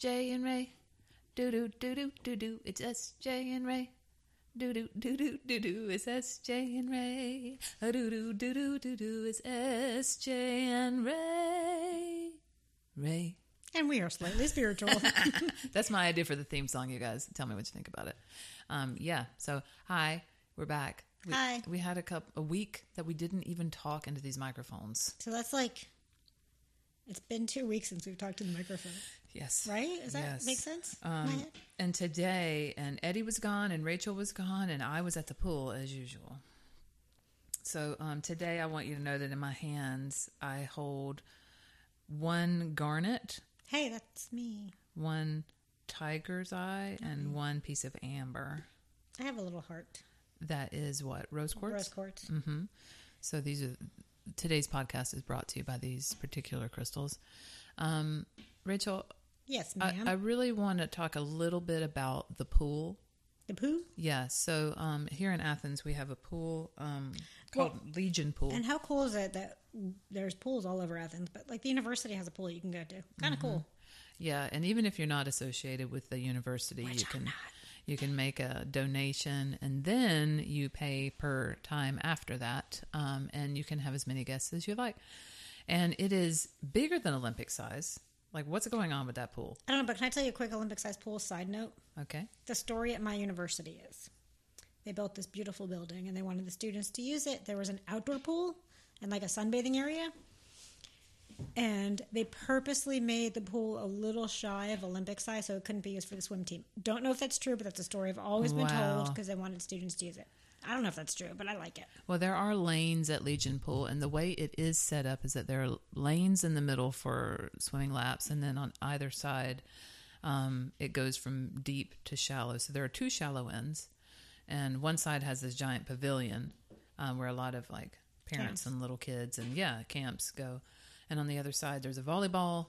SJ and Ray. Do do do do do do. It's SJ and Ray. Do do do do do do. It's SJ and Ray. Do do do do do do. It's SJ and Ray. Ray. And we are slightly spiritual. That's my idea for the theme song, you guys. Tell me what you think about it. Um, yeah. So, hi, we're back. We, Hi. We had a cup a week that we didn't even talk into these microphones. so that's like, it's been two weeks since we've talked to the microphone, Yes. right? Does that Yes. make sense? Um, and today, and Eddie was gone, and Rachel was gone, and I was at the pool as usual. So um, today, I want you to know that in my hands, I hold one garnet, Hey, that's me. one tiger's eye, Mm-hmm. and one piece of amber. I have a little heart. That is what rose quartz. Rose quartz. Mm-hmm. So these are today's podcast is brought to you by these particular crystals. Um, Rachel, Yes, I, ma'am. I really want to talk a little bit about the pool. the pool? Yeah, so um, here in Athens we have a pool um, called Legion Pool. And how cool is it that there's pools all over Athens, but like the university has a pool you can go to. Kind Mm-hmm. of cool. yeah, and even if you're not associated with the university, you can you can make a donation, and then you pay per time after that, um, and you can have as many guests as you like. And it is bigger than Olympic size. Like, what's going on with that pool? I don't know, but can I tell you a quick Olympic size pool side note? Okay. The story at my university is they built this beautiful building and they wanted the students to use it. There was an outdoor pool and like a sunbathing area. And they purposely made the pool a little shy of Olympic size so it couldn't be used for the swim team. Don't know if that's true, but that's a story I've always been Wow. told because they wanted students to use it. I don't know if that's true, but I like it. Well, there are lanes at Legion Pool, and the way it is set up is that there are lanes in the middle for swimming laps, and then on either side, um, it goes from deep to shallow. So there are two shallow ends, and one side has this giant pavilion um, where a lot of like parents Camps. and little kids and yeah, camps go. And on the other side, there's a volleyball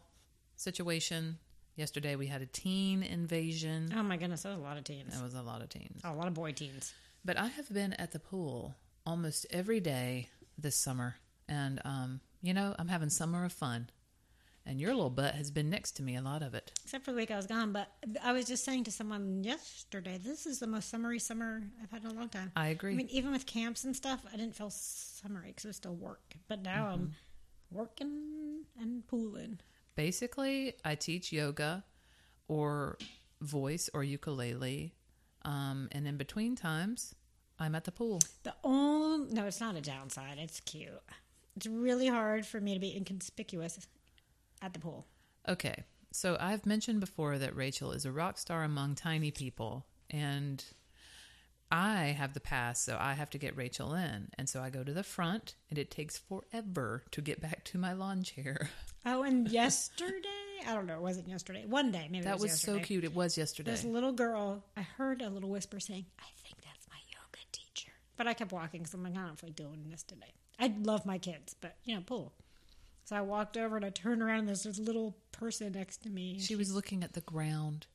situation. Yesterday, we had a teen invasion. Oh my goodness, that was a lot of teens. That was a lot of teens. A lot of boy teens. But I have been at the pool almost every day this summer. And, um, you know, I'm having summer of fun. And your little butt has been next to me a lot of it. Except for the week I was gone, but I was just saying to someone yesterday, this is the most summery summer I've had in a long time. I agree. I mean, even with camps and stuff, I didn't feel summery because it was still work. But now Mm-hmm. I'm working and pooling. Basically, I teach yoga or voice or ukulele. Um, and in between times, I'm at the pool. The only no, it's not a downside. It's cute. It's really hard for me to be inconspicuous at the pool. Okay. So I've mentioned before that Rachel is a rock star among tiny people. And I have the pass, so I have to get Rachel in. And so I go to the front, and it takes forever to get back to my lawn chair. Oh, and yesterday, I don't know, it wasn't yesterday. One day, maybe it That was, was so cute. It was yesterday. This little girl, I heard a little whisper saying, I think that's my yoga teacher. But I kept walking because I'm like, I don't feel like doing this today. I love my kids, but, you know, pool. So I walked over and I turned around and there's this little person next to me. She was looking at the ground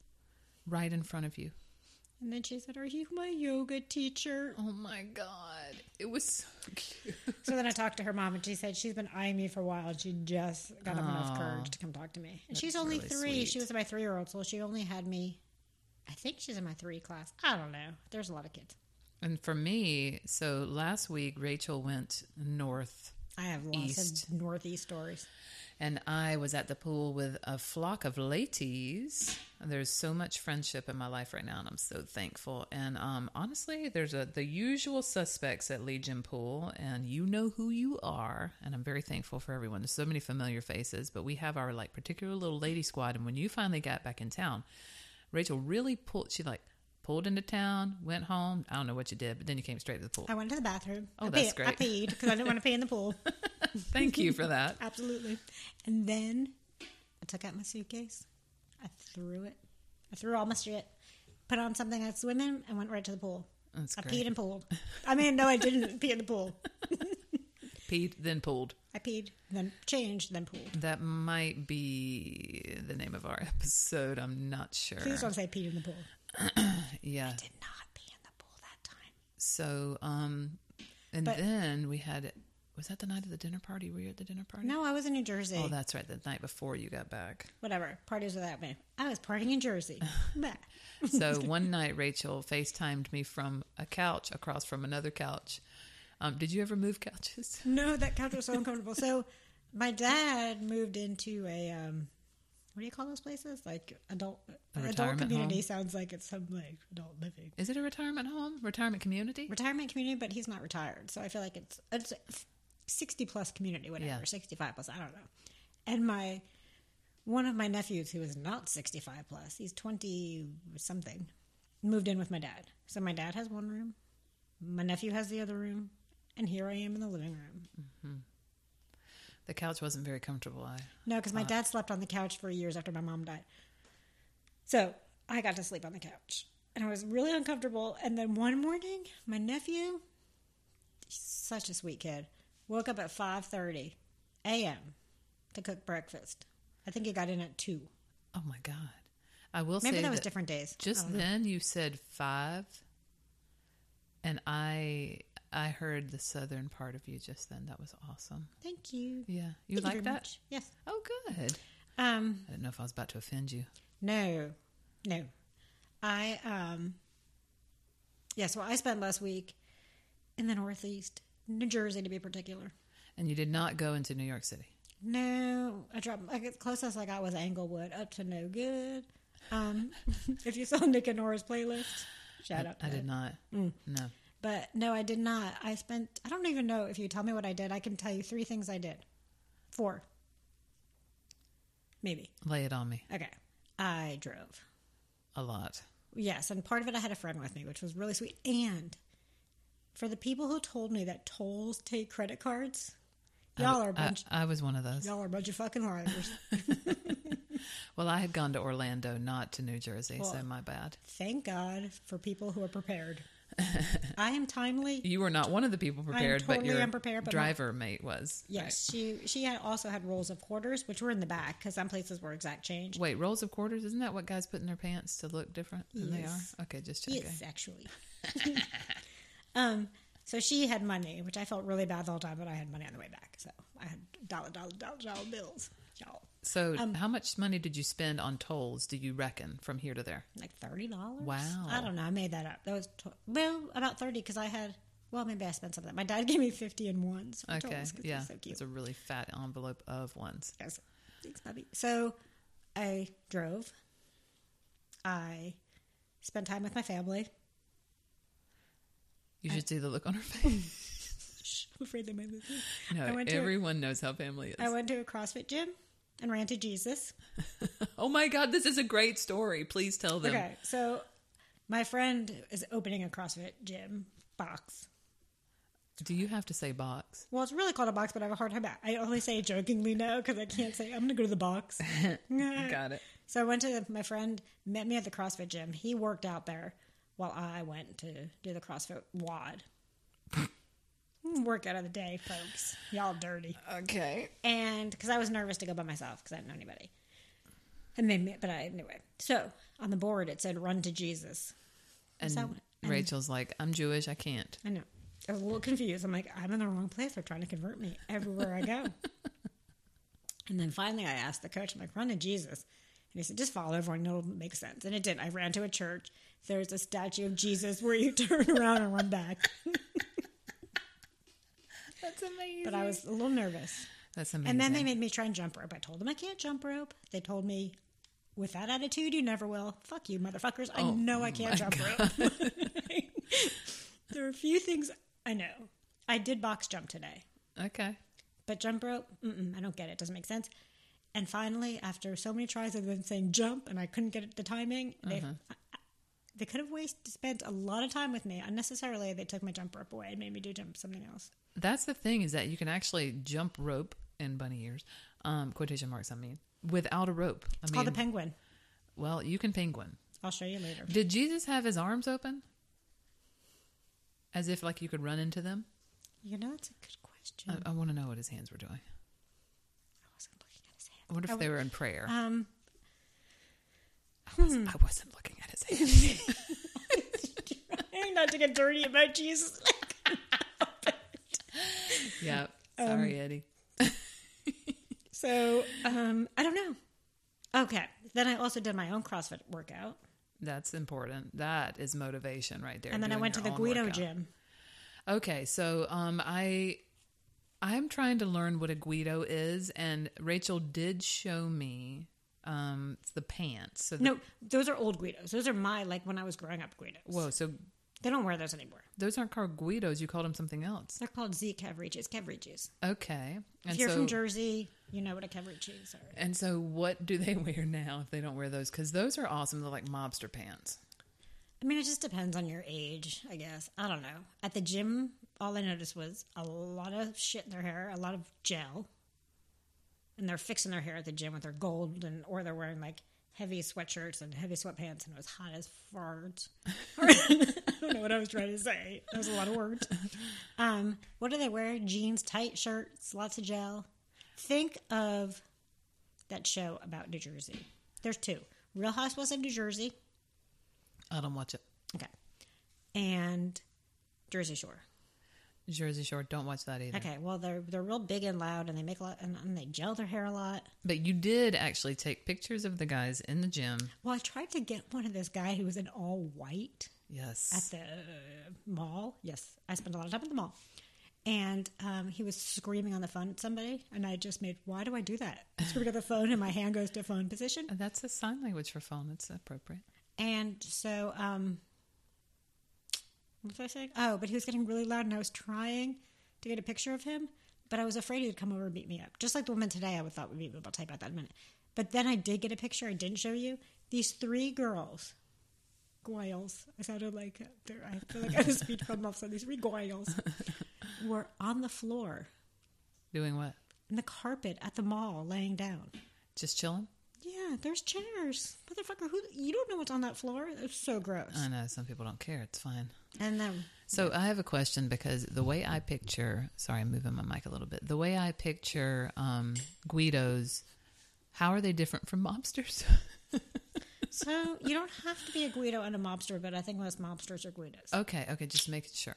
right in front of you. And then she said, Are you my yoga teacher? Oh my God. It was so cute. So then I talked to her mom and she said she's been eyeing me for a while and she just got up enough courage to come talk to me. And she's only really three. sweet. She was my three year old, so she only had me. I think she's in my three class. I don't know. There's a lot of kids. And for me, so last week, Rachel went north I have lots East. of northeast stories. and I was at the pool with a flock of ladies. There's so much friendship in my life right now, and I'm so thankful. And um, honestly, there's a the usual suspects at Legion Pool, and you know who you are. And I'm very thankful for everyone. There's so many familiar faces, but we have our like particular little lady squad. And when you finally got back in town, Rachel really pulled. She like pulled into town, went home. I don't know what you did, but then you came straight to the pool. I went to the bathroom. Oh, I that's peed, I peed because I didn't want to pee in the pool. Thank you for that. Absolutely. And then I took out my suitcase. I threw it. I threw all my shit. Put on something I swim in and went right to the pool. That's I great. peed and pooled. I mean, no, I didn't pee in the pool. Peed, then pulled. I peed, then changed, then pooled. That might be the name of our episode. I'm not sure. Please don't say peed in the pool. Yeah. Did not pee in the pool that time. So, um, and But- then we had Was that the night of the dinner party? Were you at the dinner party? No, I was in New Jersey. Oh, that's right. The night before you got back. Whatever. Parties without me. I was partying in Jersey. So one night, Rachel FaceTimed me from a couch across from another couch. Um, did you ever move couches? no, that couch was so uncomfortable. So my dad moved into a um, what do you call those places? Like adult A adult community home? sounds like it's some like adult living Is it a retirement home? Retirement community? retirement community, but he's not retired, so I feel like it's it's a sixty plus community, whatever, Yeah. sixty five plus. I don't know. And my one of my nephews who is not sixty five plus, he's twenty something, moved in with my dad. So my dad has one room, my nephew has the other room, and here I am in the living room. Mm-hmm. The couch wasn't very comfortable. I No, because my dad slept on the couch for years after my mom died. So I got to sleep on the couch, and I was really uncomfortable. And then one morning, my nephew, such a sweet kid, woke up at five thirty a.m. to cook breakfast. I think he got in at two. oh my god! I will Maybe say that was that different days. Just don't know. then you said five, and I I heard the southern part of you just then. That was awesome. Thank you. Yeah, you Thank like very that? much. Yes. Oh, good. Um. I didn't know if I was about to offend you. No, no. I um. Yeah. So I spent last week in the Northeast, New Jersey to be particular. And you did not go into New York City. No, I dropped. Like, the closest I got was Englewood, up to no good. Um, if you saw Nick and Nora's playlist, shout I, out. To I that. did not. Mm. No. But no, I did not. I spent. I don't even know if you tell me what I did. I can tell you three things I did. Four, maybe. Lay it on me. Okay, I drove. A lot. Yes, and part of it I had a friend with me, which was really sweet. And for the people who told me that tolls take credit cards, y'all are a I, bunch. I was one of those. y'all are a bunch of fucking liars. Well, I had gone to Orlando, not to New Jersey, so Well, my bad. Thank God for people who are prepared. I am timely. You were not one of the people prepared, but totally your unprepared, but my- driver mate was. Yes, she she had also had rolls of quarters, which were in the back because some places were exact change. Wait, rolls of quarters? Isn't that what guys put in their pants to look different than Yes. they are? Okay, just checking. Yes, actually. um, so she had money, which I felt really bad the whole time, but I had money on the way back, so I had dollar, dollar, dollar, dollar bills, y'all. So, Um, how much money did you spend on tolls? Do you reckon from here to there? Like thirty dollars. Wow. I don't know. I made that up. That was tw- well about thirty because I had. Well, maybe I spent some of that. My dad gave me fifty in ones. Okay, tolls yeah, so cute. it's a really fat envelope of ones. Yes. Thanks, puppy. So I drove. I spent time with my family. You should see the look on her face. I'm afraid they might listen. No, went to- everyone knows how family is. I went to a CrossFit gym and ran to Jesus. oh my God, this is a great story. Please tell them. Okay, so my friend is opening a CrossFit gym box. Do you have to say box? Well, it's really called a box, but I have a hard time. I only say jokingly now because I can't say I'm going to go to the box. Got it. So I went to my friend met me at the CrossFit gym. He worked out there while I went to do the CrossFit WOD. Workout of the day, folks. Y'all dirty. Okay. And because I was nervous to go by myself because I didn't know anybody. And they, but I anyway. So on the board it said "Run to Jesus." And that one? And- Rachel's like, I'm Jewish. I can't. I know. I was a little confused. I'm like, I'm in the wrong place. They're trying to convert me everywhere I go. and then finally, I asked the coach, I'm like, run to Jesus. And he said, just follow everyone. It'll make sense. And it did. I ran to a church. There's a statue of Jesus where you turn around and run back. That's amazing. But I was a little nervous. That's amazing. And then they made me try and jump rope. I told them I can't jump rope. They told me, with that attitude, you never will. Fuck you, motherfuckers. I Oh, know I can't jump rope. there are a few things I know. I did box jump today. okay. But jump rope, mm-mm, I don't get it. Doesn't make sense. And finally, after so many tries of them saying jump, and I couldn't get the timing, they they could have wasted spent a lot of time with me unnecessarily. They took my jump rope away and made me do jump something else. That's the thing is that you can actually jump rope in bunny ears, um, quotation marks. I mean, without a rope. I It's mean, called the penguin. well, you can penguin. I'll show you later. Did Jesus have his arms open, as if like you could run into them? You know, that's a good question. I, I want to know what his hands were doing. I wasn't looking at his hands. I wonder if I they were in prayer. Um, I wasn't, I wasn't looking at his hands. trying not to get dirty about Jesus. yeah. Sorry, Eddie. So um, I don't know. Okay. Then I also did my own CrossFit workout, That's important. That is motivation right there. and then I went to the Guido workout. gym. Okay, so um, I I'm trying to learn what a Guido is, and Rachel did show me um, the pants. So the, No, those are old Guidos. Those are my like when I was growing up Guidos. whoa, so They don't wear those anymore. those aren't called Guidos. You called them something else. They're called Z Cavariccis. Cavariccis. Okay, If you're so from Jersey, you know what a Cavariccis are. and so what do they wear now if they don't wear those? Because those are awesome. They're like mobster pants. I mean, it just depends on your age, I guess. I don't know. At the gym, all I noticed was a lot of shit in their hair, a lot of gel, and they're fixing their hair at the gym with their gold, and or they're wearing like heavy sweatshirts and heavy sweatpants, and it was hot as farts. I don't know what I was trying to say. That was a lot of words. Um, what do they wear? Jeans, tight shirts, lots of gel. Think of that show about New Jersey. There's two: Real Housewives of New Jersey. I don't watch it. Okay. And Jersey Shore. Jersey Shore. Don't watch that either. Okay, well they're they're real big and loud, and they make a lot, and, and they gel their hair a lot. But you did actually take pictures of the guys in the gym. Well, I tried to get one of this guy who was in all white Yes. at the mall. Yes, I spent a lot of time at the mall, and um, he was screaming on the phone at somebody, and I just made, why do I do that? I screamed at the phone, and my hand goes to phone position, That's a sign language for phone. It's appropriate. and so um, what was I saying? Oh, but he was getting really loud, and I was trying to get a picture of him, but I was afraid he'd come over and beat me up. Just like the woman today, I would thought would beat be. I'll tell you about that in a minute. But then I did get a picture. I didn't show you these three girls. Goyles. I sounded like I feel like I was speech from off. So these three goyles were on the floor Doing what? in the carpet at the mall, laying down. Just chilling? Yeah, there's chairs, motherfucker. Who you don't know what's on that floor? It's so gross. I know some people don't care. It's fine. And then So I have a question because the way I picture, sorry, I'm moving my mic a little bit. The way I picture um, Guidos, how are they different from mobsters? So you don't have to be a Guido and a mobster, but I think most mobsters are Guidos. okay, okay, just making sure.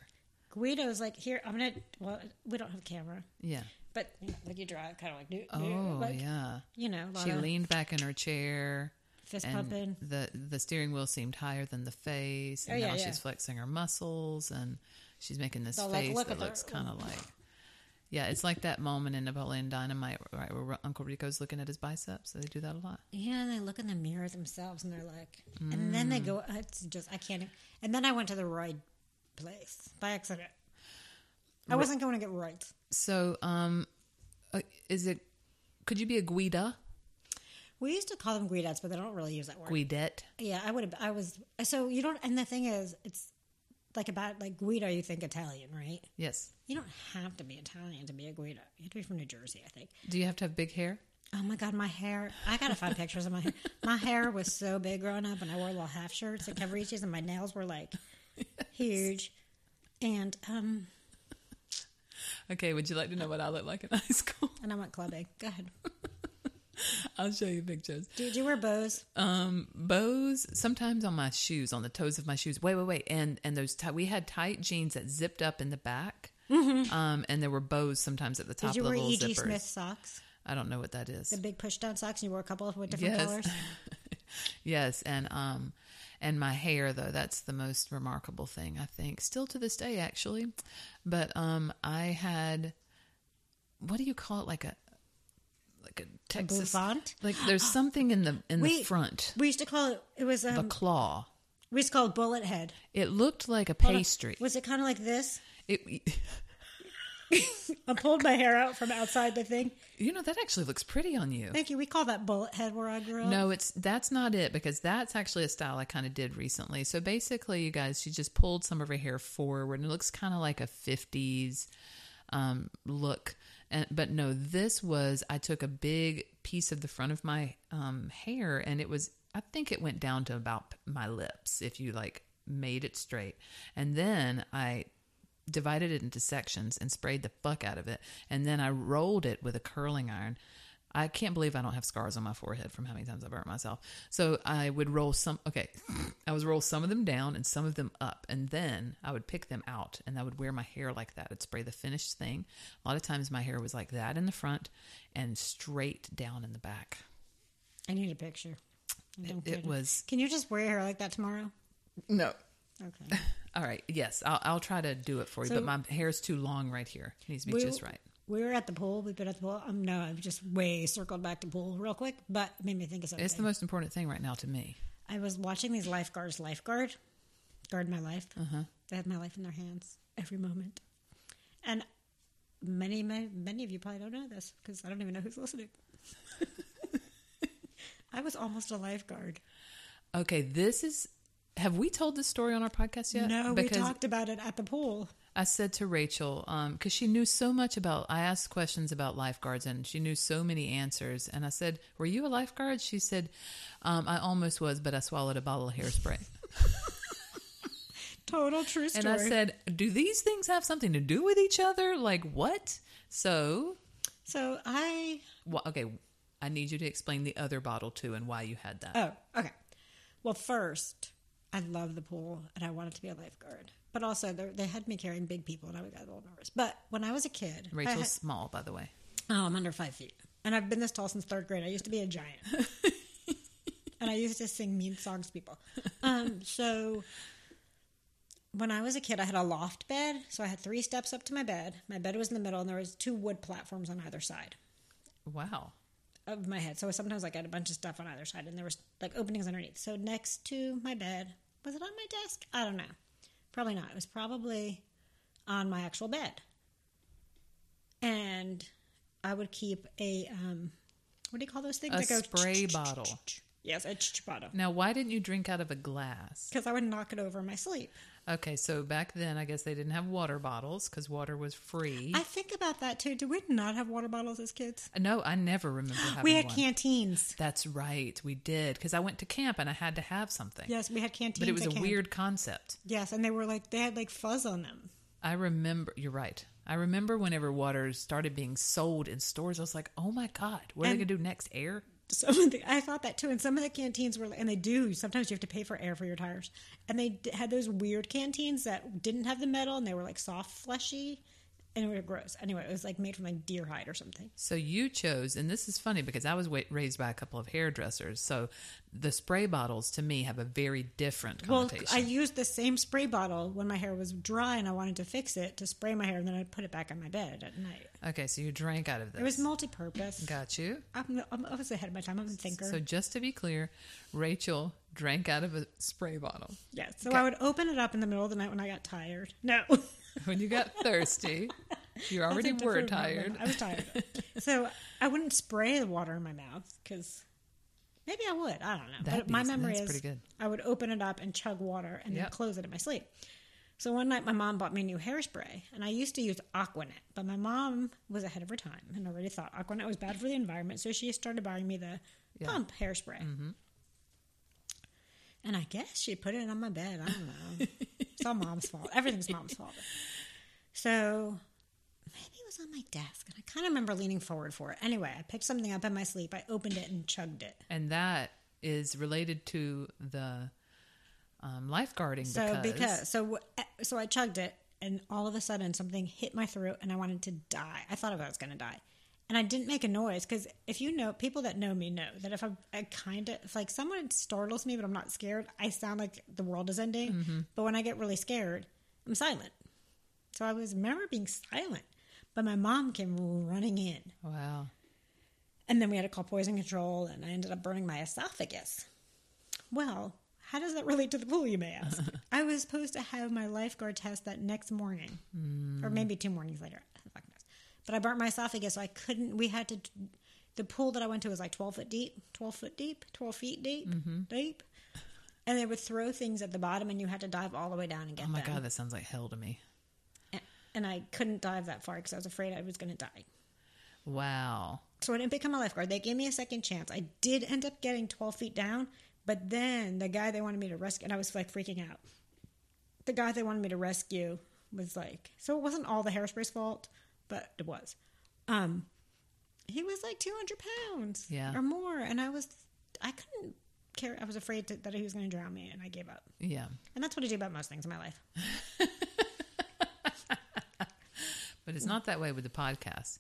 Guido's like here. I'm gonna. Well, we don't have a camera, Yeah. But you know, like you drive, kind of like do, Oh, like, yeah. You know, She leaned back in her chair. fist pumping. the the steering wheel seemed higher than the face, and Oh, yeah, now yeah. she's flexing her muscles, and she's making this So, like, face look that looks kind of like, yeah, it's like that moment in Napoleon Dynamite, right, where Uncle Rico's looking at his biceps. So they do that a lot. Yeah, and they look in the mirror themselves, and they're like, and then Mm. they go. It's just I can't. And then I went to the right place by accident. I wasn't going to get right. So, um, uh, is it? Could you be a Guida, We used to call them Guidettes, but they don't really use that word. Guidette? Yeah, I would have. I was. So you don't. And the thing is, it's like about like Guido. You think Italian, right? Yes. You don't have to be Italian to be a Guido. You have to be from New Jersey, I think. Do you have to have big hair? Oh my god, my hair! I gotta find pictures of my hair. My hair was so big growing up, and I wore little half shirts and coverages, and my nails were like huge. And um, Okay. Would you like to know what I look like in high school? and I went clubbing. Go ahead. I'll show you pictures. Did you wear bows? Um, bows sometimes on my shoes, on the toes of my shoes. Wait, wait, wait, and and those ti- we had tight jeans that zipped up in the back. Um, and there were bows sometimes at the top Did you of the wear little E.G. zippers. Smith socks? I don't know what that is. The big push down socks. And you wore a couple of with different Yes. colors. yes, and um, and my hair though that's the most remarkable thing I think. Still to this day, actually, but um, I had what do you call it? Like a like a Texas. bouffant? Like there's something in the in the front. We used to call it. It was A um, claw. we used to call it bullet head. It looked like a pastry. Was it kind of like this? It, I pulled my hair out from outside the thing. you know that actually looks pretty on you. Thank you. We call that bullet head where I grew up. No, it's that's not it because that's actually a style I kind of did recently. So basically, you guys, she just pulled some of her hair forward, and it looks kind of like a '50s um, look. And but no, this was I took a big piece of the front of my um, hair, and it was I think it went down to about my lips if you like made it straight, and then I divided it into sections and sprayed the fuck out of it, and then I rolled it with a curling iron I can't believe I don't have scars on my forehead from how many times I burnt myself. So I would roll some, okay, I was roll some of them down and some of them up. And then I would pick them out and I would wear my hair like that. I'd spray the finished thing. A lot of times my hair was like that in the front and straight down in the back. I need a picture. It, it was, Can you just wear your hair like that tomorrow? no. Okay. All right. Yes, I'll, I'll try to do it for you, So- but my hair is too long right here. It needs to be We- just right. We were at the pool. We've been at the pool. Um, no, I've just way circled back to pool real quick, but it made me think of something. It's the most important thing right now to me. I was watching these lifeguards lifeguard, guard my life. Uh-huh. They have my life in their hands every moment. And many, many, many of you probably don't know this because I don't even know who's listening. I was almost a lifeguard. Okay, this is. Have we told this story on our podcast yet? No, we talked about it at the pool. I said to Rachel, because she knew so much about, I asked questions about lifeguards and she knew so many answers. And I said, Were you a lifeguard? She said, um, I almost was, but I swallowed a bottle of hairspray. Total true story. and I said, Do these things have something to do with each other? Like what? So, so I wh- okay, I need you to explain the other bottle too and why you had that. Oh, okay. Well, first, I love the pool and I wanted to be a lifeguard. But also, they they had me carrying big people and I got a little nervous. But when I was a kid, Rachel's had- small, by the way. oh, I'm under five feet. And I've been this tall since third grade. I used to be a giant. and I used to sing mean songs to people. Um, so when I was a kid, I had a loft bed. So I had three steps up to my bed. My bed was in the middle and there was two wood platforms on either side. Wow. Of my head. So sometimes I had a bunch of stuff on either side, and there was like openings underneath. So next to my bed, was it on my desk? I don't know. Probably not. It was probably on my actual bed. And I would keep a um, what do you call those things? A that go spray bottle. Yes, a bottle. Now, why didn't you drink out of a glass? Because I would knock it over in my sleep. Okay, so back then, I guess they didn't have water bottles because water was free. I think about that too. Did we not have water bottles as kids? Uh, no, I never remember having We had one. canteens. That's right, we did because I went to camp and I had to have something. Yes, we had canteens. but it was a camp. weird concept. Yes, and they were like they had like fuzz on them. I remember. You're right. I remember whenever water started being sold in stores. I was like, "Oh my god, what are they And- gonna do next? Air?" Some of the I thought that too, and some of the canteens were, and they do. Sometimes you have to pay for air for your tires, and they had those weird canteens that didn't have the metal, and they were like soft, fleshy, and it was gross. Anyway, it was like made from like deer hide or something. So you chose, and this is funny because I was wa- raised by a couple of hairdressers. So the spray bottles to me have a very different Well. I used the same spray bottle when my hair was dry, and I wanted to fix it to spray my hair, and then I'd put it back on my bed at night. okay, so you drank out of this. It was multi-purpose. Got you. I'm, I'm, I was ahead of my time. I'm a thinker. So just to be clear, Rachel drank out of a spray bottle yeah. So Okay. I would open it up in the middle of the night when I got tired. No. when you got thirsty. You That's already were tired. I was tired. so I wouldn't spray the water in my mouth because maybe I would. I don't know. That'd but my memory that's is pretty good. I would open it up and chug water and then Yep. close it in my sleep. So one night my mom bought me a new hairspray and I used to use Aquanet, but my mom was ahead of her time and already thought Aquanet was bad for the environment, so she started buying me the Yeah. pump hairspray. Mm-hmm. And I guess she put it on my bed. I don't know. it's all mom's fault. Everything's mom's fault. So maybe it was on my desk, and I kind of remember leaning forward for it. Anyway, I picked something up in my sleep. I opened it and chugged it. And that is related to the um, lifeguarding So because, because so so I chugged it, and all of a sudden something hit my throat, and I wanted to die. I thought I was going to die, and I didn't make a noise because if you know people that know me know that if I, I kind of if like someone startles me, but I'm not scared, I sound like the world is ending. Mm-hmm. But when I get really scared, I'm silent. So I was remember being silent, but my mom came running in. wow. And then we had to call poison control, and I ended up burning my esophagus. Well, how does that relate to the pool, you may ask? I was supposed to have my lifeguard test that next morning, or maybe two mornings later. Who fucking knows? But I burnt my esophagus, so I couldn't. We had to. The pool that I went to was like 12 foot deep, 12 foot deep, 12 feet deep, mm-hmm. deep. And they would throw things at the bottom, and you had to dive all the way down and get them. Oh my them. god, that sounds like hell to me. And I couldn't dive that far because I was afraid I was going to die. Wow. So I didn't become a lifeguard. They gave me a second chance. I did end up getting 12 feet down, but then the guy they wanted me to rescue, and I was like freaking out. The guy they wanted me to rescue was like, so it wasn't all the hairspray's fault, but it was. Um, he was like 200 pounds Yeah. or more. And I was, I couldn't care. I was afraid to, that he was going to drown me and I gave up. Yeah. And that's what I do about most things in my life. But it's not that way with the podcast.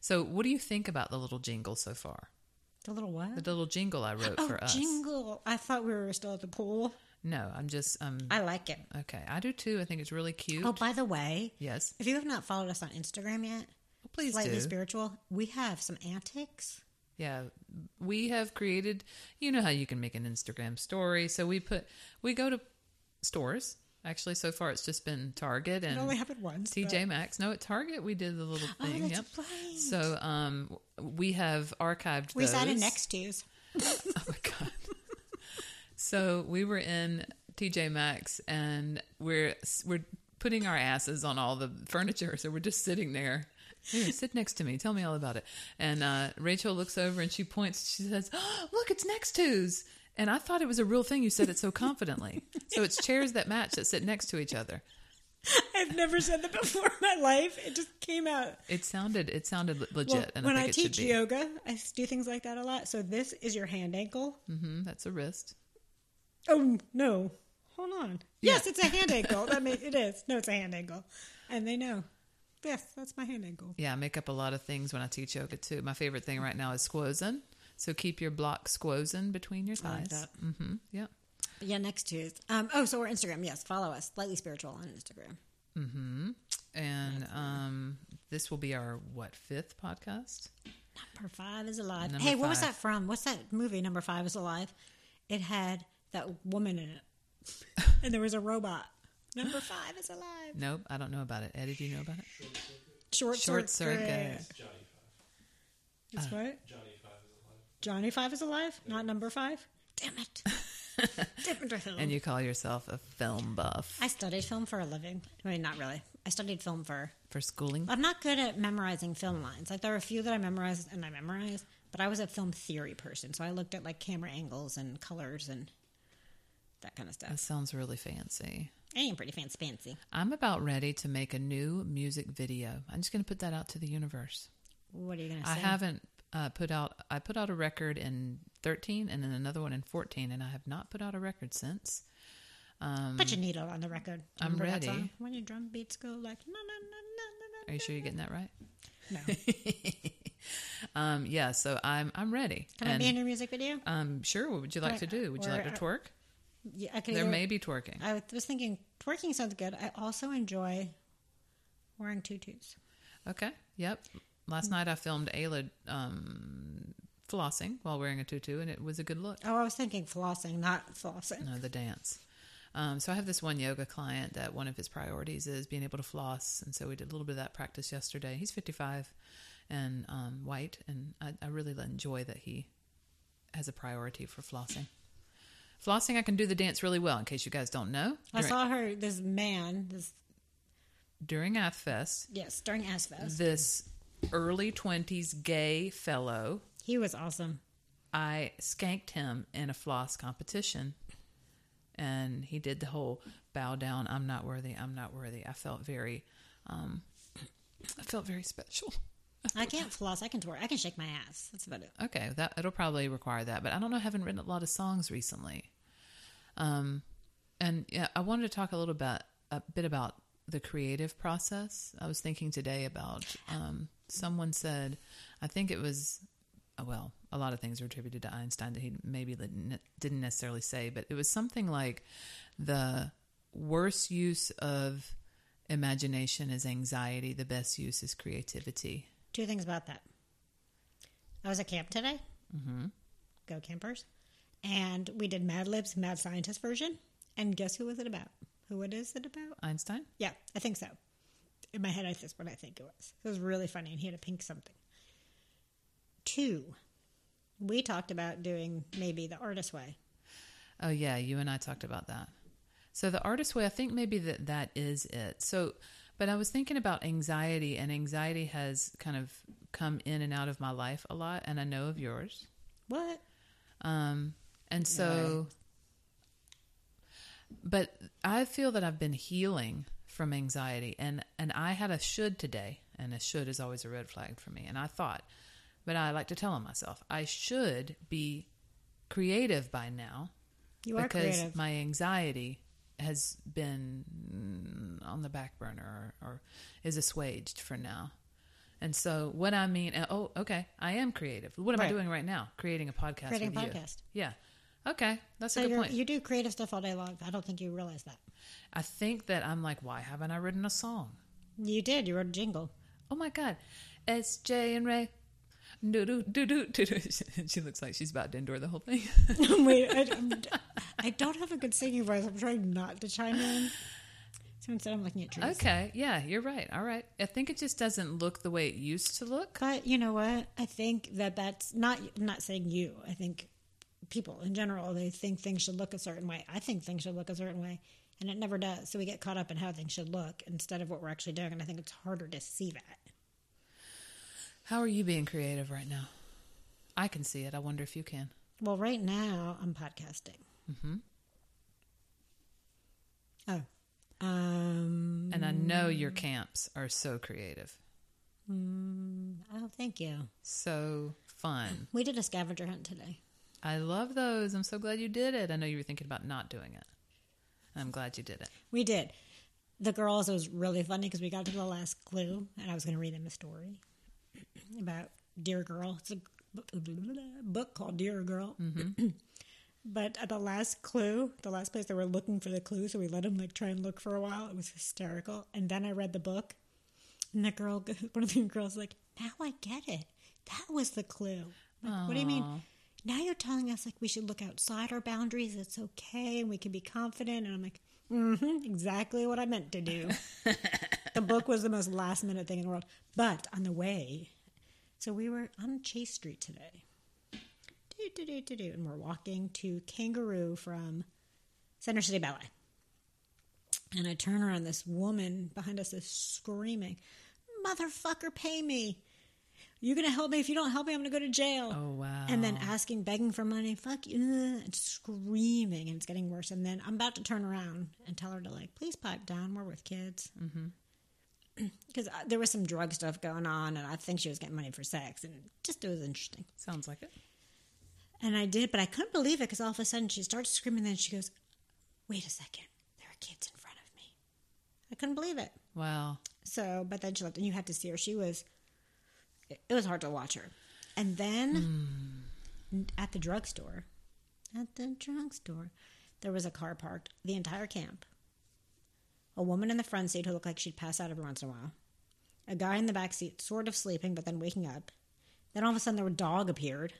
So, what do you think about the little jingle so far? The little what? The little jingle I wrote oh, for us. jingle. I thought we were still at the pool. No, I'm just um I like it. okay. I do too. I think it's really cute. Oh, by the way, yes. if you have not followed us on Instagram yet, Well, please Slightly do. Spiritual, we have some antics. Yeah, we have created. You know how you can make an Instagram story. So we put we go to stores. Actually, so far it's just been Target It and only happened once. TJ Maxx. No, at Target we did the little but- Oh, thing. that's yep. right. So um, we have archived. we those. sat in next to's. So we were in TJ Maxx and we're we're putting our asses on all the furniture. So we're just sitting there. Here, sit next to me. Tell me all about it. And uh, Rachel looks over and she points. She says, oh, "Look, it's next to's." And I thought it was a real thing. You said it so confidently. So it's chairs that match that sit next to each other. I've never said that before in my life. It just came out. It sounded it sounded le- legit, Well, and when I I, teach yoga, I do things like that a lot. So this is your hand ankle. Mm-hmm, that's a wrist. Oh no! Hold on. Yes, Yeah. it's a hand angle. That makes it is. No, it's a hand angle, and they know. Yes, that's my hand angle. Yeah, I make up a lot of things when I teach yoga too. My favorite thing right now is squozen. So keep your block squozen between your like thighs. that. Mm-hmm. Yeah. Yeah, next to um. Oh, so we're Instagram. Yes, follow us. Slightly spiritual on Instagram. Mm-hmm. And um, this will be our what fifth podcast? Number five is alive. Number hey, what was that from? What's that movie? Number five is alive. It had that woman in it, and there was a robot. Number five is alive. Nope, I don't know about it. Eddie, do you know about it? Short, Short circuit. circuit. Johnny It's uh, what? Five. Johnny Five is alive. Johnny Five is alive, not number five. Damn it! Damn it! And you call yourself a film buff I studied film for a living. I mean, not really. I studied film for. for schooling. I'm not good at memorizing film lines. Like there are a few that I memorized and I memorized, but I was a film theory person, so I looked at like camera angles and colors and that kind of stuff. That sounds really fancy. I am pretty fancy, fancy. I'm about ready to make a new music video. I'm just going to put that out to the universe. What are you gonna say? I haven't uh, put out. I put out a record in 13, and then another one in 14, and I have not put out a record since. Um, Put your needle on the record. I'm ready. When your drum beats go like na na na na are you sure you're getting that right? No. Um, yeah. So I'm I'm ready. Can I be in your music video? um, sure. What would you like Right, to do? Would you like to twerk? Yeah, I can There may be twerking. I was thinking twerking sounds good. I also enjoy wearing tutus. Okay. Yep. Last night I filmed Ayla um, flossing while wearing a tutu, and it was a good look. Oh, I was thinking flossing, not flossing. No, the dance. Um, so I have this one yoga client that one of his priorities is being able to floss, and so we did a little bit of that practice yesterday. He's 55 and um, white, and I, I really enjoy that he has a priority for flossing. Flossing, I can do the dance really well. In case you guys don't know, I during, saw her. This man. This during AthFest, yes, during AthFest. this early 20s gay fellow He was awesome. I skanked him in a floss competition, and he did the whole bow down. I'm not worthy. I'm not worthy. I felt very, um, I felt very special. I can't floss. I can twerk. I can shake my ass. That's about it. Okay, that it'll probably require that, but I don't know. I haven't written a lot of songs recently, um, and yeah, I wanted to talk a little bit a bit about the creative process. I was thinking today about um, someone said, I think it was, uh, well, a lot of things are attributed to Einstein that he maybe didn't didn't necessarily say, but it was something like the worst use of imagination is anxiety. The best use is creativity. Two things about that. I was at camp today. Mm-hmm. Go campers. And we did Mad Libs, Mad Scientist version. And guess who was it about? Who it is it about? Einstein. Yeah, I think so. In my head, I that's what I think it was. It was really funny, and he had a pink something. Two, we talked about doing maybe the artist way. Oh yeah, you and I talked about that. So the artist way, I think maybe that that is it. So, but I was thinking about anxiety, and anxiety has kind of come in and out of my life a lot, and I know of yours. What? Um, and so, but I feel that I've been healing from anxiety, and and I had a should today, and a should is always a red flag for me. And I thought, but I like to tell myself I should be creative by now You are because creative. my anxiety has been on the back burner or, or is assuaged for now. And so, what I mean, oh, okay, I am creative. What am I doing right now? Creating a podcast. Creating a with you. podcast. Yeah. Okay, that's so a good point. you do creative stuff all day long. I don't think you realize that. I think that I'm like, why haven't I written a song? You did. You wrote a jingle. Oh my God, S J and Ray. Do do do do do. She looks like she's about to endure the whole thing. Oh, wait, I, I don't have a good singing voice. I'm trying not to chime in. So instead, I'm looking at trees. okay, yeah, you're right. All right, I think it just doesn't look the way it used to look. But you know what? I think that that's not. I'm not saying you. I think people in general they think things should look a certain way. I think things should look a certain way, and it never does. So we get caught up in how things should look instead of what we're actually doing. And I think it's harder to see that. How are you being creative right now? I can see it. I wonder if you can. Well, right now I'm podcasting. hmm Oh, um, And I know your camps are so creative, mm, oh, thank you. so fun. We did a scavenger hunt today. I love those. I'm so glad you did it. I know you were thinking about not doing it. I'm glad you did it. We did. The girls, it was really funny because we got to the last clue, and I was going to read them a story about Dear Girl. It's a book called Dear Girl. Mm-hmm. but at the last clue, the last place they were looking for the clue, so we let them like try and look for a while. It was hysterical. And then I read the book, and the girl, one of the girls, like, now I get it. That was the clue. Like, what do you mean? Now you're telling us like we should look outside our boundaries. It's okay, and we can be confident. And I'm like, mm-hmm, exactly what I meant to do. the book was the most last minute thing in the world. But on the way, so we were on Chase Street today. Do, do, do, do, do, and we're walking to Kangaroo from Center City Ballet. And I turn around, this woman behind us is screaming, Motherfucker, pay me. You gonna help me? If you don't help me, I'm gonna go to jail. Oh, wow. And then asking, begging for money, fuck you, uh, and screaming, and it's getting worse. And then I'm about to turn around and tell her to like, please pipe down. We're with kids. Because there was some drug stuff going on, and I think she was getting money for sex, and just it was interesting. Sounds like it. And I did, but I couldn't believe it because all of a sudden she starts screaming. Then she goes, "Wait a second, there are kids in front of me." I couldn't believe it. Wow. So, but then she left, and you had to see her. She was, it, was hard to watch her. And then hmm. at the drugstore, at the drugstore, there was a car parked the entire camp. A woman in the front seat who looked like she'd pass out every once in a while. A guy in the back seat, sort of sleeping, but then waking up. Then all of a sudden, there their dog appeared.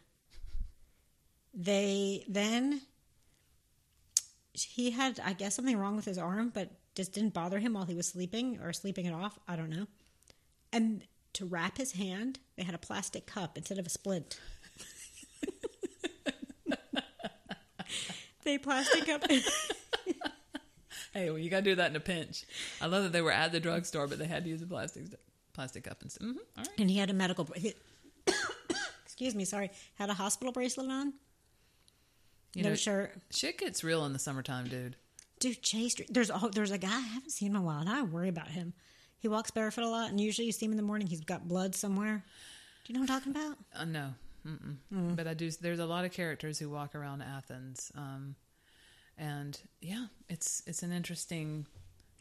They then he had, I guess, something wrong with his arm, but just didn't bother him while he was sleeping or sleeping it off. I don't know. And to wrap his hand, they had a plastic cup instead of a splint. they plastic up. Hey, well, you got to do that in a pinch. I love that they were at the drugstore, but they had to use a plastic plastic cup instead. hmm All right. and he had a medical. he- excuse me, sorry. Had a hospital bracelet on. You no know, shirt. shit gets real in the summertime, dude. Dude, Chase Street. There's a, there's a guy I haven't seen in a while, and I worry about him. He walks barefoot a lot, and usually you see him in the morning. He's got blood somewhere. Do you know what I'm talking about? Uh, no, Mm-mm. but I do. There's a lot of characters who walk around Athens, um, and yeah, it's it's an interesting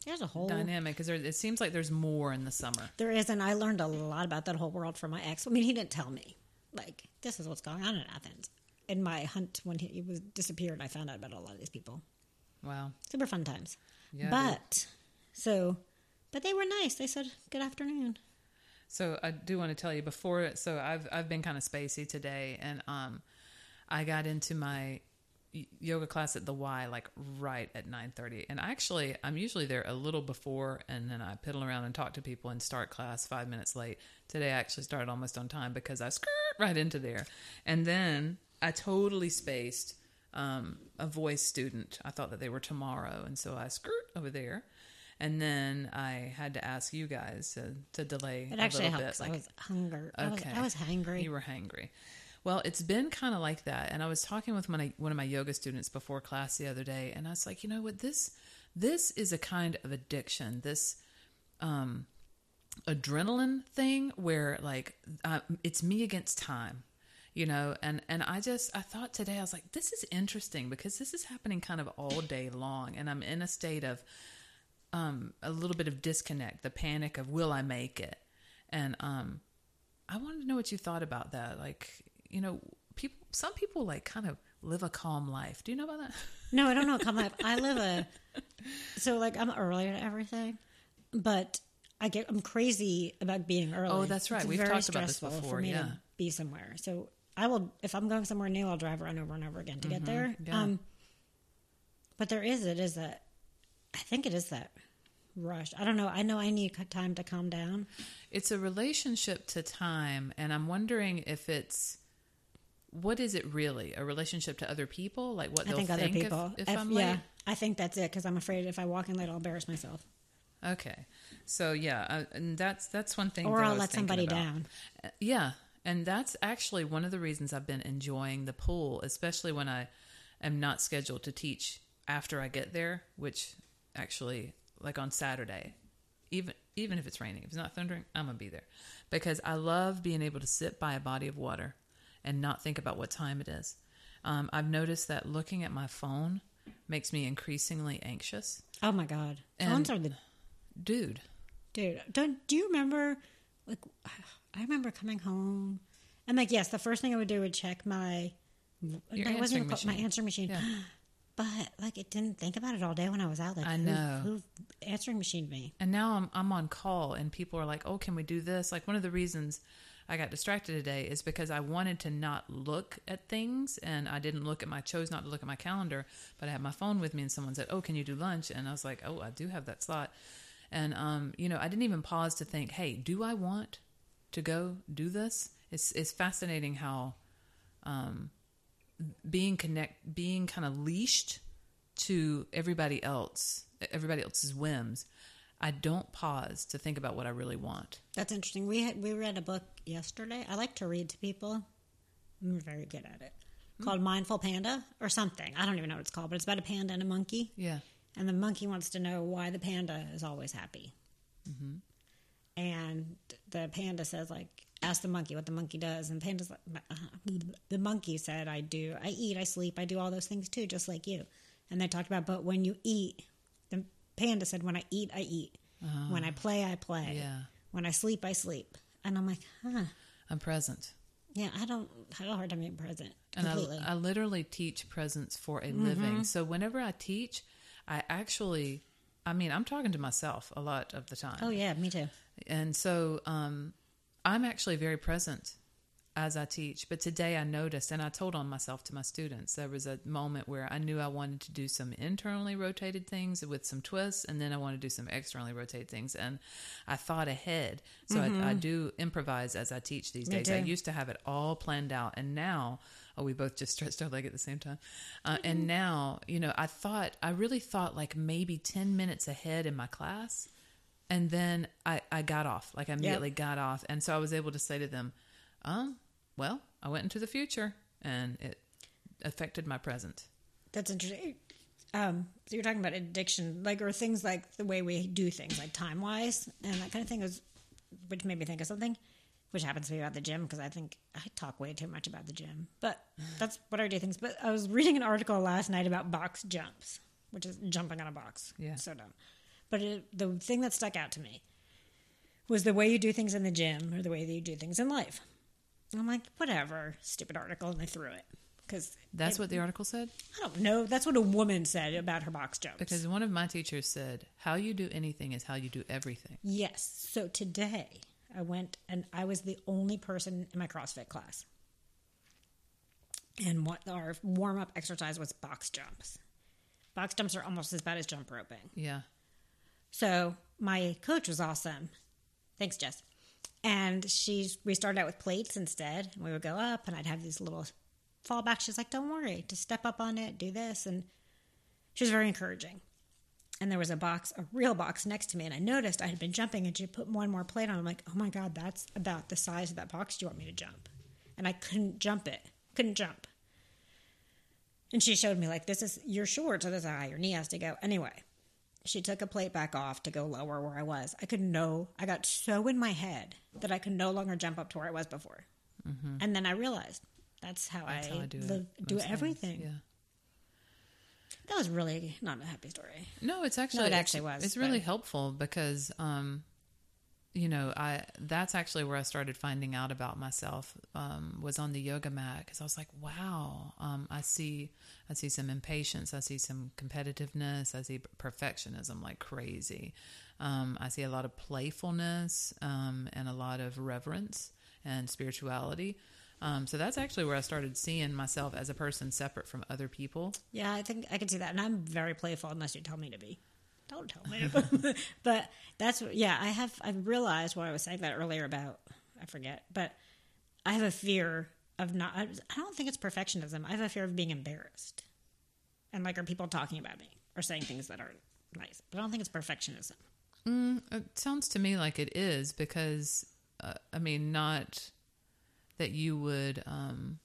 There's a whole dynamic because it seems like there's more in the summer. There is, and I learned a lot about that whole world from my ex. I mean, he didn't tell me. Like, this is what's going on in Athens. In my hunt, when he, he was disappeared, I found out about a lot of these people. Wow. Super fun times. Yeah, but, so, but they were nice. They said, good afternoon. So I do want to tell you before. So I've I've been kind of spacey today, and um, I got into my yoga class at the Y like right at nine thirty, and actually I'm usually there a little before, and then I piddle around and talk to people and start class five minutes late. Today I actually started almost on time because I skirt right into there, and then I totally spaced um, a voice student. I thought that they were tomorrow, and so I skirt over there. And then I had to ask you guys to, to delay It a actually bit. 'cause I was hunger. I was, Okay. I was hangry. You were hangry. Well, it's been kind of like that. And I was talking with my, one of my yoga students before class the other day, and I was like, you know what? This this is a kind of addiction. This um, adrenaline thing where like uh, it's me against time you know and and i just i thought today i was like this is interesting because this is happening kind of all day long and i'm in a state of um a little bit of disconnect the panic of will i make it and um i wanted to know what you thought about that like you know people some people like kind of live a calm life do you know about that No, I don't know. Come up. I live a so like I'm early to everything, but I get I'm crazy about being early. Oh, that's right. It's We've very talked about this stressful before, For me yeah. to be somewhere. So I will if I'm going somewhere new, I'll drive around over and over again to get there. Mm-hmm. yeah. Um, but there is it is that I think it is that rush. I don't know. I know I need time to calm down. it's a relationship to time and i'm wondering if it's what is it really a relationship to other people like what I they'll think other if- people. if, If- i'm yeah, late I think that's it because I'm afraid if I walk in late, I'll embarrass myself, okay so yeah uh, and that's that's one thing or I'll let somebody about. down. Uh, Yeah, and that's actually one of the reasons I've been enjoying the pool, especially when I am not scheduled to teach after I get there, which actually like on Saturday, even even if it's raining, if it's not thundering, I'm gonna be there because I love being able to sit by a body of water and not think about what time it is. Um, I've noticed that looking at my phone makes me increasingly anxious. Oh my god, And- phones are the Dude, dude don't do you remember like i remember coming home and like yes the first thing i would do would check my Your wasn't answering my machine. answering machine Yeah. But like it didn't think about it all day when i was out like I who- know. who, answering machine me And now I'm I'm on call and people are like, "Oh, can we do this?" Like one of the reasons I got distracted today is because I wanted to not look at things and I didn't look at my chose not to look at my calendar, but I had my phone with me and someone said, "Oh, can you do lunch?" And I was like, "Oh, I do have that slot." And um, you know, I didn't even pause to think, "Hey, do I want to go do this?" It's it's fascinating how um being connect being kind of leashed to everybody else, everybody else's whims. I don't pause to think about what I really want. that's interesting we had, we read a book yesterday i like to read to people i'm very good at it hmm. called mindful panda or something i don't even know what it's called but it's about a panda and a monkey Yeah. and the monkey wants to know why the panda is always happy. Mm-hmm. And the panda says, like, ask the monkey what the monkey does, and panda's like, uh, the monkey said, "I do, I eat, I sleep, I do all those things too, just like you." And they talked about, but when you eat, the panda said, "When I eat, I eat. When I play, I play. Yeah. When I sleep, I sleep." And I'm like, huh, I'm present. yeah, I don't have a hard time being present And. I, I literally teach presence for a living. So whenever I teach, I actually, I mean, I'm talking to myself a lot of the time. oh yeah, me too. And so um, I'm actually very present as I teach. But today I noticed, and I told on myself to my students, there was a moment where I knew I wanted to do some internally rotated things with some twists, and then I wanted to do some externally rotated things. And I thought ahead. So I, I do improvise as I teach these days. I used to have it all planned out. And now, oh, we both just stretched our leg at the same time. Uh, And now, you know, I thought, I really thought like maybe 10 minutes ahead in my class and then I, I got off like I immediately got off and so i was able to say to them um well i went into the future and it affected my present That's interesting. Um, so you're talking about addiction, like or things like the way we do things, like time wise, and that kind of thing is, which made me think of something, which happens to me about the gym because I think I talk way too much about the gym, but that's what I do things. But I was reading an article last night about box jumps, which is jumping on a box. Yeah. so dumb. But it, the thing that stuck out to me was the way you do things in the gym or the way that you do things in life. I'm like, whatever, stupid article, and I threw it because that's what the article said I don't know. That's what a woman said about her box jumps. because one of my teachers said how you do anything is how you do everything yes. So today I went and I was the only person in my CrossFit class. And what our warm up exercise was box jumps. Box jumps are almost as bad as jump roping. yeah So my coach was awesome. Thanks, Jess. And she's we started out with plates instead. And we would go up and I'd have these little fallbacks. She's like, Don't worry, just step up on it, do this and she was very encouraging. And there was a box, a real box next to me, and I noticed I had been jumping and she put one more plate on. I'm like, Oh my god, that's about the size of that box do you want me to jump? And I couldn't jump it. Couldn't jump. And she showed me like this is you're short, so this is how your knee has to go. Anyway, she took a plate back off to go lower where I was. I could no, I got so in my head that I could no longer jump up to where I was before. And then I realized that's how, Mm-hmm. That's I, how I do live, it. do everything. Yeah. That was really not a happy story. No, it's actually it it's- actually was, It's really but- helpful because um you know, I that's actually where I started finding out about myself um was on the yoga mat cuz I was like, wow, um I see I see some impatience, I see some competitiveness, I see perfectionism like crazy. Um I see a lot of playfulness um and a lot of reverence and spirituality. Um, so that's actually where I started seeing myself as a person separate from other people. Yeah, I think I can see that. And I'm very playful unless you tell me to be. Don't tell me but that's, yeah, I have, I've realized what I was saying that earlier about, I forget, but I have a fear of not, I I don't think it's perfectionism. I have a fear of being embarrassed. And like, are people talking about me or saying things that aren't nice? But I don't think it's perfectionism. Mm, It sounds to me like it is because, uh, I mean, not that you would. Um,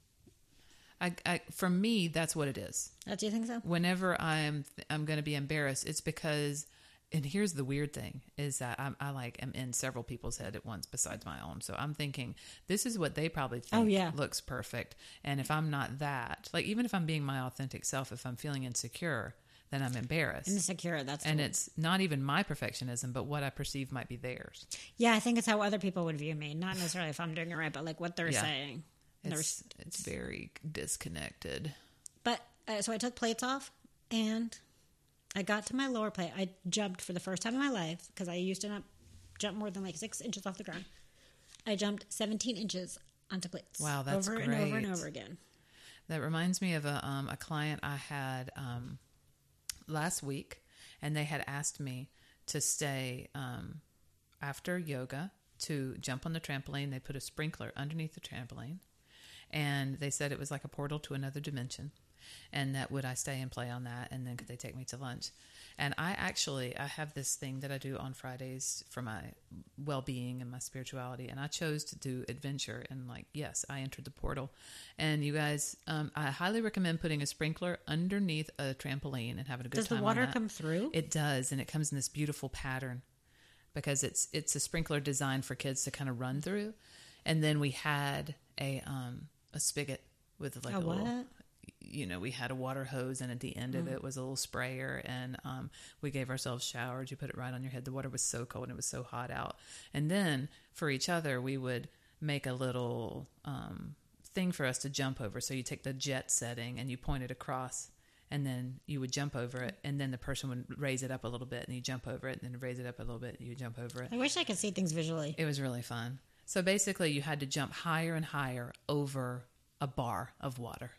I, I, for me, that's what it is. Uh, do you think so? Whenever I'm, I'm going to be embarrassed. It's because, and here's the weird thing: is that I'm, I like am in several people's head at once besides my own. So I'm thinking this is what they probably think Oh, yeah. looks perfect, and if I'm not that, like even if I'm being my authentic self, if I'm feeling insecure, then I'm embarrassed. Insecure. That's and it's not even my perfectionism, but what I perceive might be theirs. yeah, I think it's how other people would view me. Not necessarily if I'm doing it right, but like what they're Yeah. saying. It's, it's very disconnected. But uh, so I took plates off and I got to my lower plate. I jumped for the first time in my life because I used to not jump more than like six inches off the ground. I jumped 17 inches onto plates. Wow, that's over and over and over again. That reminds me of a um, a client I had um, last week, and they had asked me to stay um, after yoga to jump on the trampoline. They put a sprinkler underneath the trampoline, and they said it was like a portal to another dimension. And that would I stay and play on that, and then could they take me to lunch? And I actually I have this thing that I do on Fridays for my well being and my spirituality, and I chose to do adventure. And like, yes, I entered the portal. And you guys, um, I highly recommend putting a sprinkler underneath a trampoline and having a good Does the time. on water that. come through? It does, and it comes in this beautiful pattern because it's it's a sprinkler designed for kids to kind of run through. And then we had a um a spigot with like A a, little you know, we had a water hose, and at the end Mm. of it was a little sprayer, and um, we gave ourselves showers. You put it right on your head. The water was so cold, and it was so hot out. And then for each other, we would make a little um, thing for us to jump over. So you take the jet setting and you point it across, and then you would jump over it, and then the person would raise it up a little bit, and you jump over it, and then raise it up a little bit, and you jump over it. I wish I could see things visually. It was really fun. So basically, you had to jump higher and higher over a bar of water.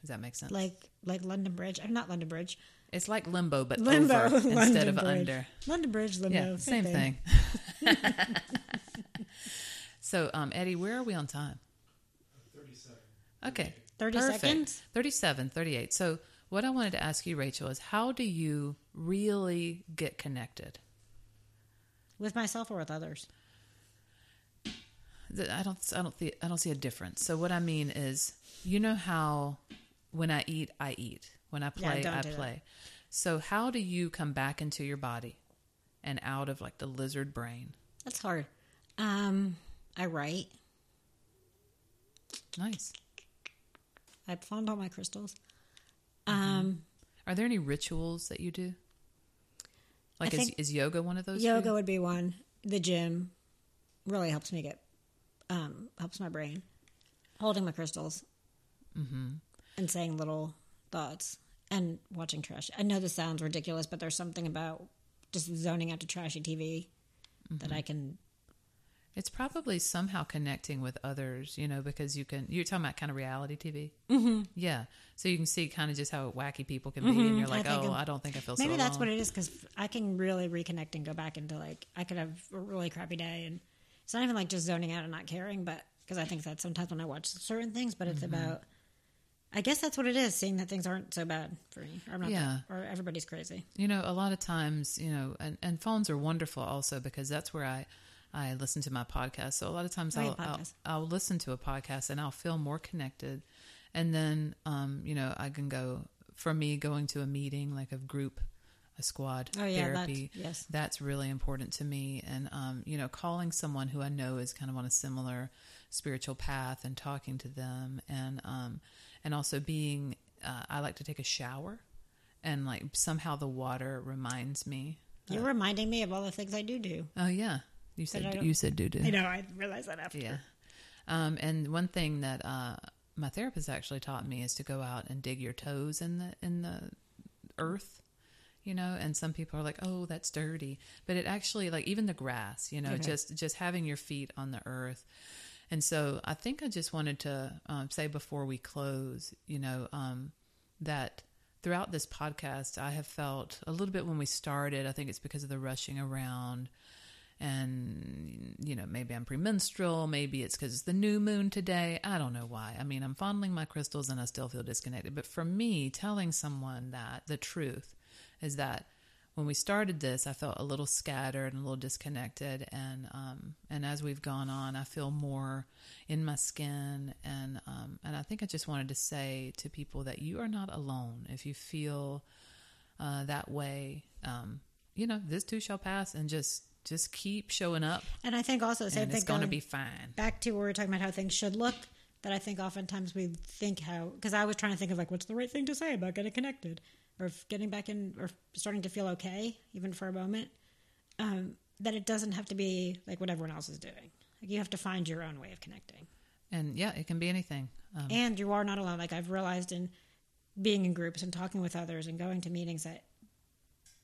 Does that make sense? Like like London Bridge. I'm not London Bridge. It's like limbo, but Limbo over instead of Bridge. under. London Bridge, limbo. Yeah, same thing. so, um, Eddie, where are we on time? 37. Okay. 30 perfect. seconds? 37, 38. So, what I wanted to ask you, Rachel, is how do you really get connected? With myself or with others? I don't, I don't, see, I don't see a difference. So, what I mean is, you know how when I eat, I eat. When I play, don't I do that. play. So, how do you come back into your body and out of like the lizard brain? That's hard. Um, I write. Nice. I found all my crystals. Um, Are there any rituals that you do? Like, is, is yoga one of those? yoga would be one. The gym really helps me get, um, helps my brain. Holding my crystals Mm-hmm. and saying little thoughts and watching trash. I know this sounds ridiculous, but there's something about just zoning out to trashy TV that Mm-hmm. I can. It's probably somehow connecting with others, you know, because you can. You're talking about kind of reality TV. Mm-hmm. Yeah, so you can see kind of just how wacky people can be, and you're like, think oh, I don't think I feel. Maybe so that's what it is because I can really reconnect and go back into like I could have a really crappy day and it's not even like just zoning out and not caring, but because I think that sometimes when I watch certain things, but it's Mm-hmm. about. I guess that's what it is, seeing that things aren't so bad for me. Or I'm not Yeah. or everybody's crazy. You know, a lot of times, you know, and, and phones are wonderful also because that's where I I listen to my podcast. So a lot of times Oh, I'll, I'll. I'll listen to a podcast and I'll feel more connected, and then um, you know I can go for me going to a meeting like a group a squad Oh, yeah, therapy. that's- yes. That's really important to me. And, um, you know, calling someone who I know is kind of on a similar spiritual path and talking to them. And, um, and also being, uh, I like to take a shower and like somehow the water reminds me. You're reminding me of all the things I do do. Oh yeah. You said, you said do do. I know. I realized that after. Yeah. Um, and one thing that uh, my therapist actually taught me is to go out and dig your toes in the in the earth. You know, and some people are like, "Oh, that's dirty," but it actually, like, even the grass. You know, Okay. just just having your feet on the earth. And so, I think I just wanted to um, say before we close, you know, um, that throughout this podcast, I have felt a little bit when we started. I think it's because of the rushing around and you know maybe i'm premenstrual maybe it's because it's the new moon today i don't know why i mean i'm fondling my crystals and i still feel disconnected but for me telling someone that the truth is that when we started this i felt a little scattered and a little disconnected. And um and as we've gone on i feel more in my skin. And um and i think i just wanted to say to people that you are not alone. If you feel uh, that way um you know this too shall pass and just just keep showing up. And I think also the same thing it's going to be fine. back to where we are talking about how things should look. That I think oftentimes we think how because I was trying to think of like what's the right thing to say about getting connected or getting back in or starting to feel okay even for a moment. Um, that it doesn't have to be like what everyone else is doing. Like you have to find your own way of connecting. and yeah it can be anything um, and you are not alone. Like I've realized in being in groups and talking with others and going to meetings that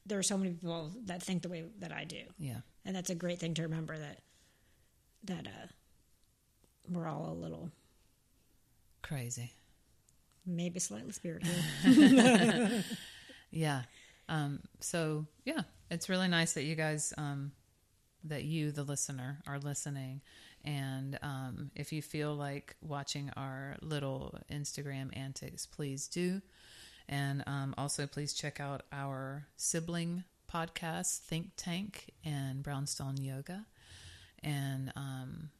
there are so many people that think the way that I do, yeah and that's a great thing to remember that that uh, we're all a little, crazy maybe slightly spiritual. yeah um so yeah it's really nice that you guys um that you the listener are listening and um if you feel like watching our little instagram antics please do and um also please check out our sibling podcast think tank and brownstone yoga and um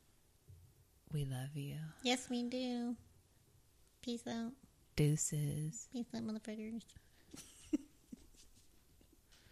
we love you yes, we do. Peace out. Deuces Peace out, motherfuckers.